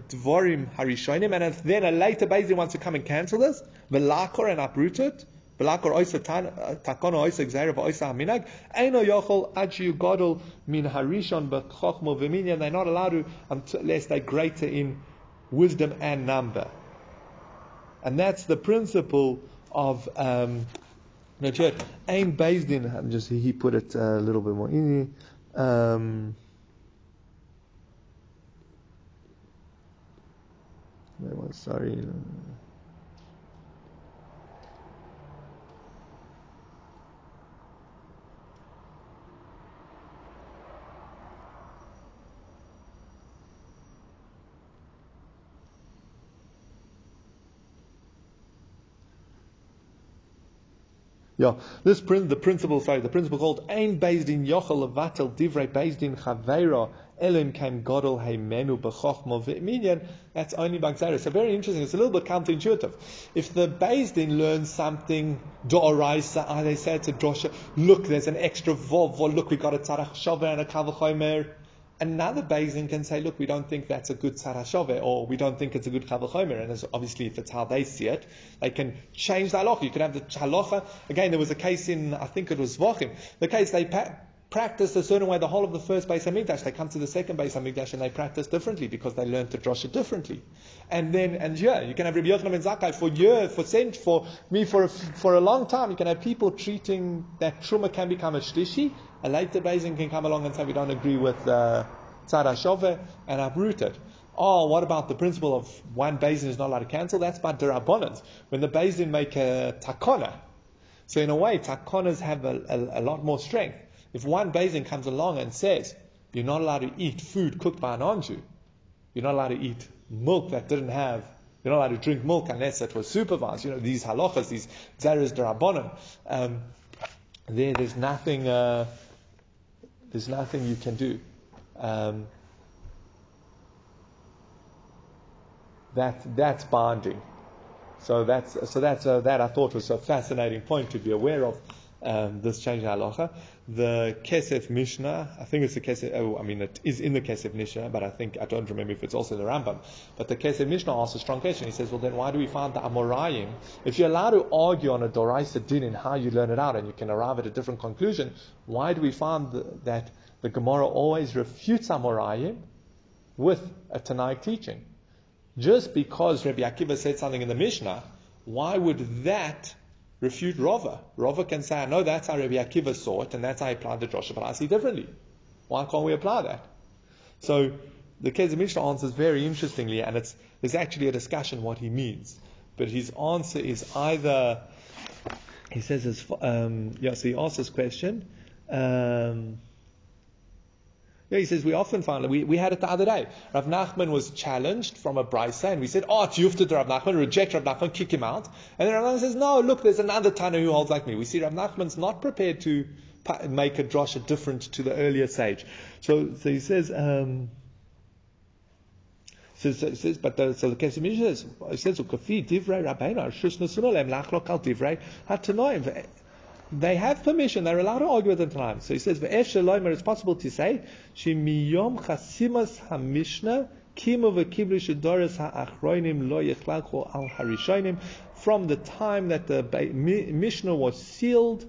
dvorim harishonim, and then a later Bezdin wants to come and cancel this, v'lakor and uproot it. V'lakor oisa takono oisa gzeira v'oisa haminag. Eino yochol ad gadol min harishon b'chochmo v'minyan. They're not allowed to unless they're greater in wisdom and number. And that's the principle of um, no, church. Beis Din, just he put it a little bit more easy. Um, sorry. Yeah, this prin- the principle, sorry, the principle called Ein Bezdin Yochel Levatel Divrei Bezdin Chaveira Elim Kaim Godel Heimenu B'Chochma V'Minyan. That's only by Gzera. So very interesting. It's a little bit counterintuitive. If the Bezdin learns something Doraisa, ah, they say to Drosha, look, there's an extra vov, look, we got a Tzarach Shover and a Kavachomer. Another Bezdin can say, look, we don't think that's a good Tzarashove, or we don't think it's a good Chavachomer. And obviously, if it's how they see it, they can change the halacha. You could have the halacha. Again, there was a case in, I think it was Vochim. The case they pa- practiced a certain way the whole of the first base Hamikdash. They come to the second base Hamikdash and they practice differently because they learned to drosha differently. And then, and yeah, you can have Rabbi Yochanan ben Zakkai for years, for cent, for me, for a, for a long time. You can have people treating that truma can become a shlishi. A later Bezin can come along and say we don't agree with uh, Tzara and uproot it. Oh, what about the principle of one basin is not allowed to cancel? That's by Derabonans. When the basin make a takona. So in a way, takonas have a, a, a lot more strength. If one Bezin comes along and says, you're not allowed to eat food cooked by an Anju, you're not allowed to eat milk that didn't have, you're not allowed to drink milk unless it was supervised. You know, these halachas, these zeres derabonim, um, there, there's nothing, uh, there's nothing you can do. Um, that, that's binding. So that's, so that's, uh, that I thought was a fascinating point to be aware of um, this change in halacha. The Kesef Mishnah, I think it's the Kesef, oh, I mean, it is in the Kesef Mishnah, but I think, I don't remember if it's also in the Rambam. But the Kesef Mishnah asks a strong question. He says, well, then why do we find the Amorayim? If you're allowed to argue on a Doraisa din in how you learn it out and you can arrive at a different conclusion, why do we find the, that the Gemara always refutes Amorayim with a Tanaic teaching? Just because Rabbi Akiva said something in the Mishnah, why would that refute Rava. Rava can say, I know that's how Rabbi Akiva saw it, and that's how he applied the drosha, but I see differently. Why can't we apply that? So the Kesef Mishnah answers very interestingly, and it's there's actually a discussion what he means. But his answer is either he says as um, yeah, so he asks this question. Um, yeah, he says we often find we, we had it the other day. Rav Nachman was challenged from a brisa, and we said, "Oh, it's to Rav Nachman, reject Rav Nachman, kick him out." And then Rav Nachman says, "No, look, there's another Tana who holds like me." We see Rav Nachman's not prepared to make a drosha different to the earlier sage. So, so he says. Um, so, says, but the, so the Mishnah says, it says, "Ukafi divrei rabbeinu shus nesunolem lachlok al divrei hatanoim." They have permission, they're allowed to argue at the time. So he says, it's possible to say, from the time that the Mishnah was sealed,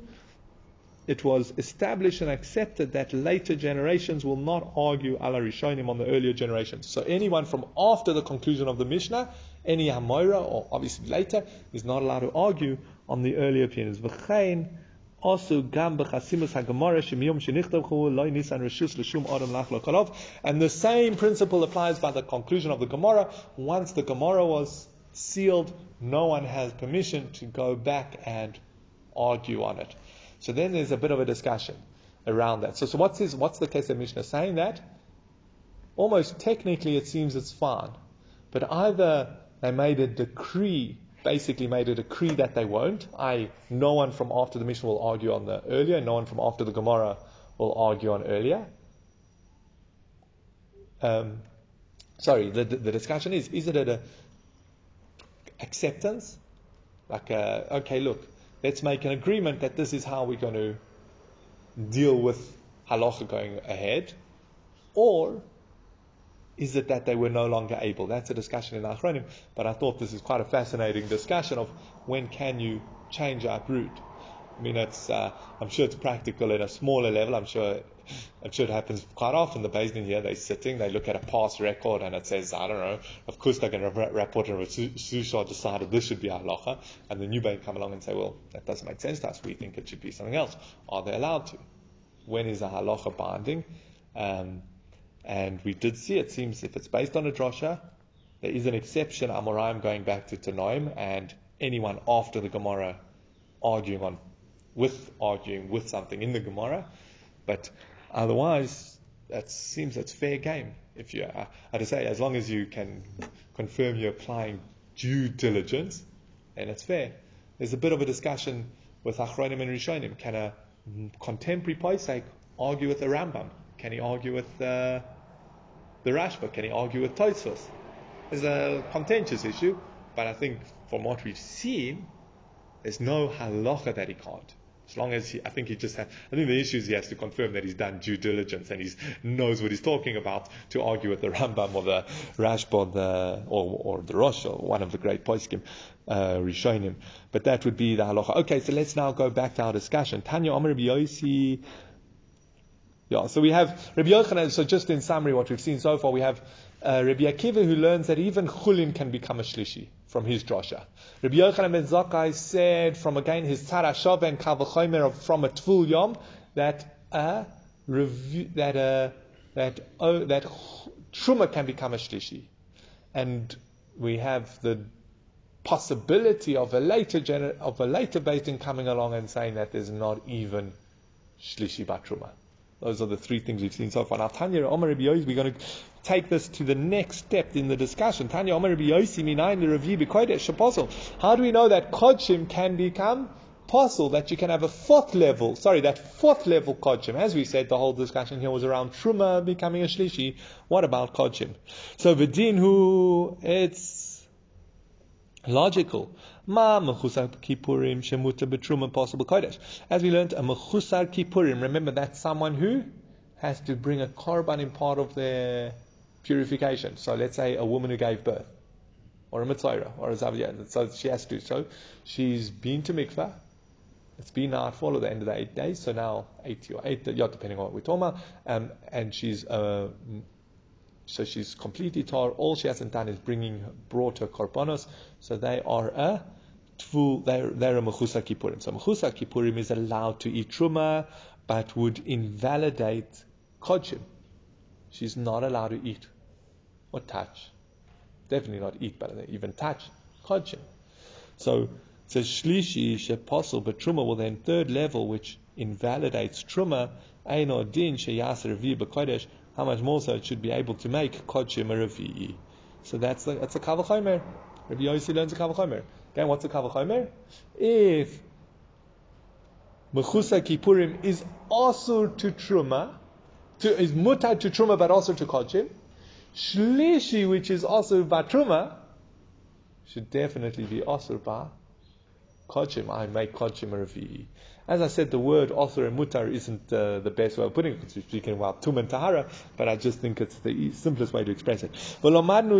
it was established and accepted that later generations will not argue al harishoinim on the earlier generations. So anyone from after the conclusion of the Mishnah, any Hamoira, or obviously later, is not allowed to argue on the earlier opinions. Also gam hagemara shemiyom loy nisan reshus l'shum adam lachlo kolov. And the same principle applies by the conclusion of the Gemara. Once the Gemara was sealed, no one has permission to go back and argue on it. So then there's a bit of a discussion around that. So, so what's his, what's the case of Mishnah saying that? Almost technically, it seems it's fine, but either they made a decree basically made a decree that they won't. I, no one from after the Mishnah will argue on the earlier, no one from after the Gemara will argue on earlier. Um, sorry, the, the discussion is, is it a acceptance? Like, a, okay, look, let's make an agreement that this is how we're going to deal with halacha going ahead. Or is it that they were no longer able? That's a discussion in Achronim, but I thought this is quite a fascinating discussion of when can you change uproot. I mean, it's, uh, I'm sure it's practical at a smaller level. I'm sure, I'm sure it happens quite often. The Bezdin here, they're sitting, they look at a past record and it says, I don't know, of course they're going to report and Susha decided this should be halacha, and the new Bein come along and say, well, that doesn't make sense to us. We think it should be something else. Are they allowed to? When is a halacha binding? Um, and we did see, it seems, if it's based on a drosha, there is an exception, Amoraim going back to Tanoim, and anyone after the Gemara arguing on, with arguing with something in the Gemara. But otherwise, that seems that's fair game. If you, uh, I say, as long as you can confirm you're applying due diligence, then it's fair. There's a bit of a discussion with Achronim and Rishonim? Can a contemporary Paisek argue with the Rambam? Can he argue with uh, the Rashba? Can he argue with Tosfos? It's a contentious issue, but I think from what we've seen, there's no halacha that he can't. As long as he, I think he just has, I think the issue is he has to confirm that he's done due diligence and he knows what he's talking about to argue with the Rambam or the Rashba or the, or, or the Rosh or one of the great poskim, uh, Rishonim. But that would be the halacha. Okay, so let's now go back to our discussion. Tanya Omer Yosi. Yeah, so we have Rabbi Yochanan, so just in summary what we've seen so far, we have uh, Rabbi Akiva who learns that even chulin can become a shlishi from his drasha. Rabbi Yochanan ben Zakkai said from again his Tarashav and Kavachomer from a Tvul Yom that review, that uh, that oh, that truma can become a shlishi, and we have the possibility of a later gener- of a later Beitin coming along and saying that there's not even shlishi batruma. Those are the three things we've seen so far. Now, Tanya Omer Rabbi we're going to take this to the next step in the discussion. Tanya Omer Rabbi minayin the review apostle. How do we know that kodshim can become apostle? That you can have a fourth level, sorry, that fourth level kodshim. As we said, the whole discussion here was around truma becoming a shlishi. What about kodshim? So v'din who it's logical. Ma mechusar shemuta betruma possible kodesh. As we learned, a mechusar kippurim. Remember, that's someone who has to bring a korban in part of their purification. So let's say a woman who gave birth, or a mitzvah, or a zaviyah. So she has to. So she's been to mikvah. It's been now for the end of the eight days. So now eighty or eight, yeah, depending on what we're talking about. Um, and she's uh, so she's completely tar. All she hasn't done is bringing brought her korbanos. So they are a tvul. They're, they're a mechusa kippurim. So mechusa kippurim is allowed to eat truma, but would invalidate kodshim. She's not allowed to eat or touch. Definitely not eat, but even touch kodshim. So says shlishi but truma will then third level, which invalidates truma. Eino din sheyas revi b'kodesh how much more so it should be able to make kodshim a revi'i. So that's the, that's a kavachomer. Rabbi Yossi learns a kavachomer. Again, what's a kavachomer? If mechusa kippurim is also to truma, to, is mutar to truma but also to kodshim, shlishi which is also batruma should definitely be also ba kodshim. I make kodshim a revi'i. As I said, the word author and mutar isn't uh, the best way of putting it we're speaking about tum and tahara, but I just think it's the simplest way to express it. And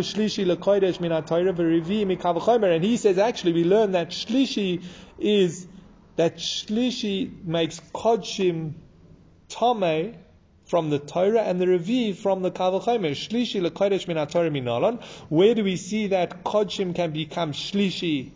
he says actually we learn that shlishi is that shlishi makes kodshim tame from the Torah and the Revi from the Kavachomer. Shlishi lekodesh min minalon. Where do we see that kodshim can become shlishi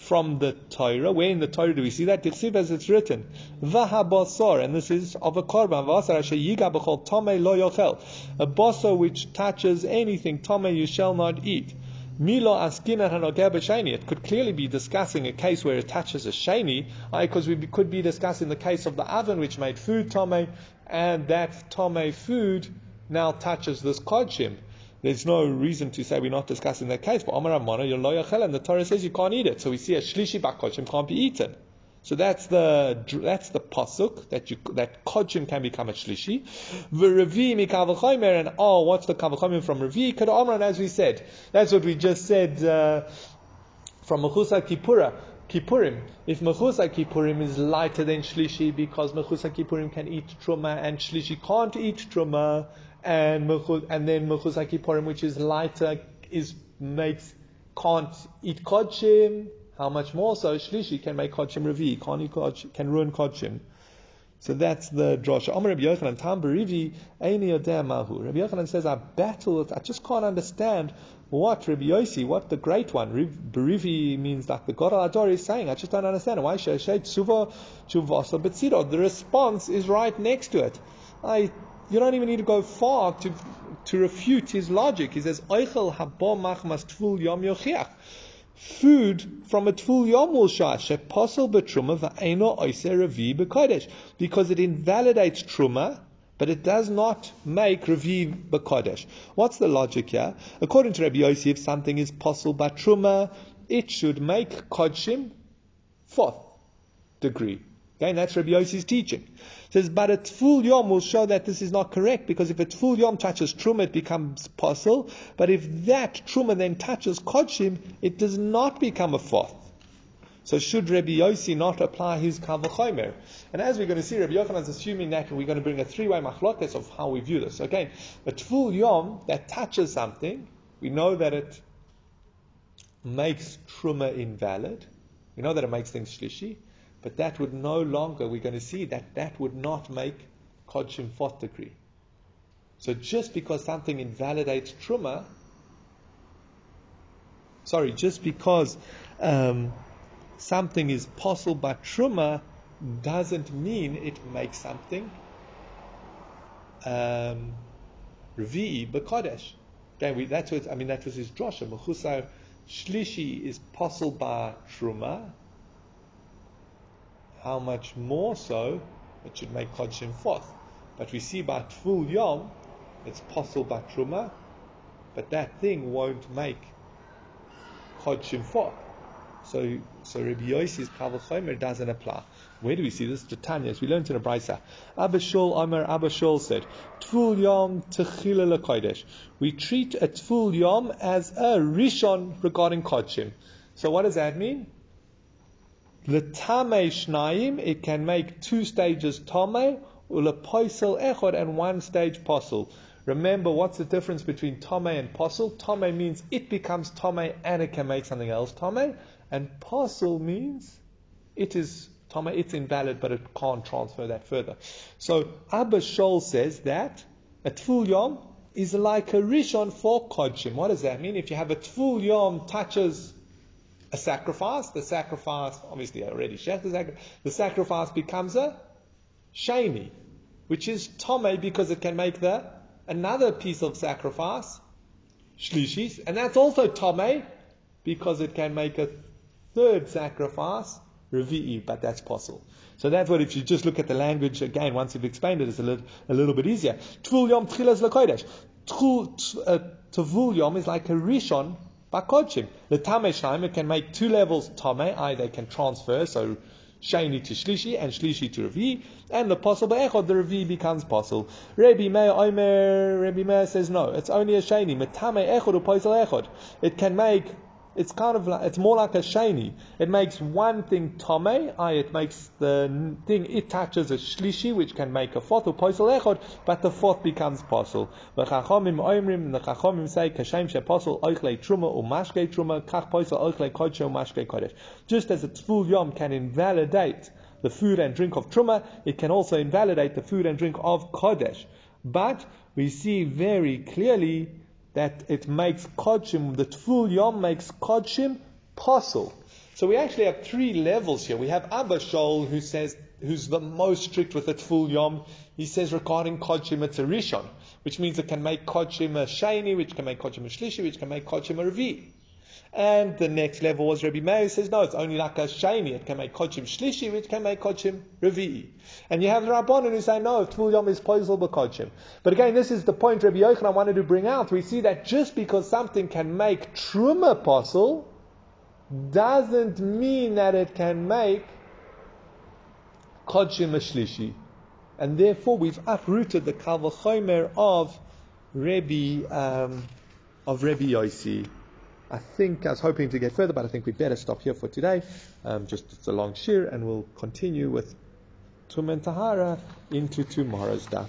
from the Torah. Where in the Torah do we see that? Tichsiv as it's written, Vahabasar, and this is of a korban, Vasar yiga b'chol tomei lo yochel. A basar which touches anything, tomei you shall not eat. Milo. It could clearly be discussing a case where it touches a sheni, because we could be discussing the case of the oven which made food tomei, and that tomei food now touches this kodshim there's no reason to say we're not discussing that case. But Amar Amana, and the Torah says you can't eat it. So we see a shlishi bakochim can't be eaten. So that's the that's the pasuk that you that kodshim can become a shlishi. V'revi mikavachomer and oh, what's the kavachomer from revi? Kada Amran, as we said, that's what we just said uh, from Mechusa Kipura. Kippurim. If Mechusa Kippurim is lighter than Shlishi because Mechusa Kippurim can eat Truma and Shlishi can't eat Truma, and and then Mechus Kippurim, which is lighter, is makes can't eat kodshim. How much more so Shlishi can make kodshim revi, can't eat kodshim, can ruin kodshim. So that's the drasha. Amar Rabbi Yochanan, Tam Berivi, Eini Yodeh Mahu. Rabbi Yochanan says, I battle, I just can't understand what Rabbi Yossi, what the great one, Berivi means like the God Ador is saying. I just don't understand. Why Sheshet Tsuva Chuvasa Betziro? The response is right next to it. I you don't even need to go far to, to refute his logic. He says, Eichel habomach mas tful yom yochiach. Food from a tful yom will shah, betruma va'eno. Because it invalidates truma, but it does not make revi bekodesh. What's the logic here? According to Rabbi Yossi, if something is possible by truma, it should make kodshim fourth degree. Okay, and that's Rabbi Yossi's teaching. Says, but a tful yom will show that this is not correct because if a tful yom touches truma, it becomes possible. But if that truma then touches kodshim, it does not become a fourth. So should Rabbi Yossi not apply his kavachomer? And as we're going to see, Rabbi Yochanan is assuming that we're going to bring a three-way machlokes of how we view this. Again, a tful yom that touches something, we know that it makes truma invalid. We know that it makes things shlishi. But that would no longer, we're going to see that that would not make Kodshim fourth degree. So just because something invalidates Truma, sorry, just because um, something is possible by Truma doesn't mean it makes something um, Revi'i B'Kodesh. Okay, we, that's what, I mean, that was his drosha. Mechusar Shlishi is possible by Truma, how much more so it should make Kodshim fourth. But we see by Tful Yom, it's possible by Truma, but that thing won't make Kodshim fourth. So, so Rabbi Yossi's Kaval doesn't apply. Where do we see this? As we learned in a brisa. Abba Shul Omer Abba Shul said, Tful Yom Techila. We treat a Tful Yom as a Rishon regarding Kodshim. So what does that mean? L'tame shnayim, it can make two stages tame, ulepoisel echod, and one stage posel. Remember, what's the difference between tame and posel? Tame means it becomes tame and it can make something else tame, and posel means it is tame, it's invalid, but it can't transfer that further. So Abba Shol says that a tful yom is like a rishon for kodshim. What does that mean? If you have a tful yom touches a sacrifice. The sacrifice, obviously, already shech the sacrifice. The sacrifice becomes a sheni, which is tome because it can make the another piece of sacrifice shlishis, and that's also tome because it can make a third sacrifice revi'i, but that's possible. So that's what if you just look at the language again, once you've explained it, it's a little, a little bit easier. Tvul yom tchilas lakodesh. Tvul yom is like a rishon Bakodshim. The Tame Shaim, it can make two levels Tame, i.e. they can transfer, so Shani to Shlishi and Shlishi to Ravi, and the possible Echod, the Ravi becomes possible. Rabbi Meir Omer, Rabbi Meir says no, it's only a Shani. Metame Echod or Poisel Echod. It can make it's kind of like, it's more like a sheni. It makes one thing tome, it makes the thing it touches a shlishi, which can make a fourth, or posel echod, but the fourth becomes posel. The chachomim oimrim, the chachomim say, kashem sheposel oichle truma or mashke truma, kach posel oichle kodshe mashke kodesh. Just as a tful yom can invalidate the food and drink of truma, it can also invalidate the food and drink of kodesh. But we see very clearly that it makes kodshim, the tful yom makes kodshim possible. So we actually have three levels here. We have Abba Shol, who says, who's the most strict with the tful yom. He says regarding kodshim, it's a rishon, which means it can make kodshim a sheni, which can make kodshim a shlishi, which can make kodshim a revi. And the next level was Rabbi Meir says, no, it's only like a sheni. It can make kodshim shlishi, which can make kodshim revi'i. And you have the Rabbanon who say, no, tvul yom is poisel b'kodshim. But again, this is the point Rabbi Yochanan wanted to bring out. We see that just because something can make truma apostle, doesn't mean that it can make kodshim shlishi. And therefore, we've uprooted the kalvachomer of Rabbi, um, of Rabbi Yossi. I think I was hoping to get further, but I think we'd better stop here for today. Um, just it's a long shear, and we'll continue with Tum and Tahara into tomorrow's daf.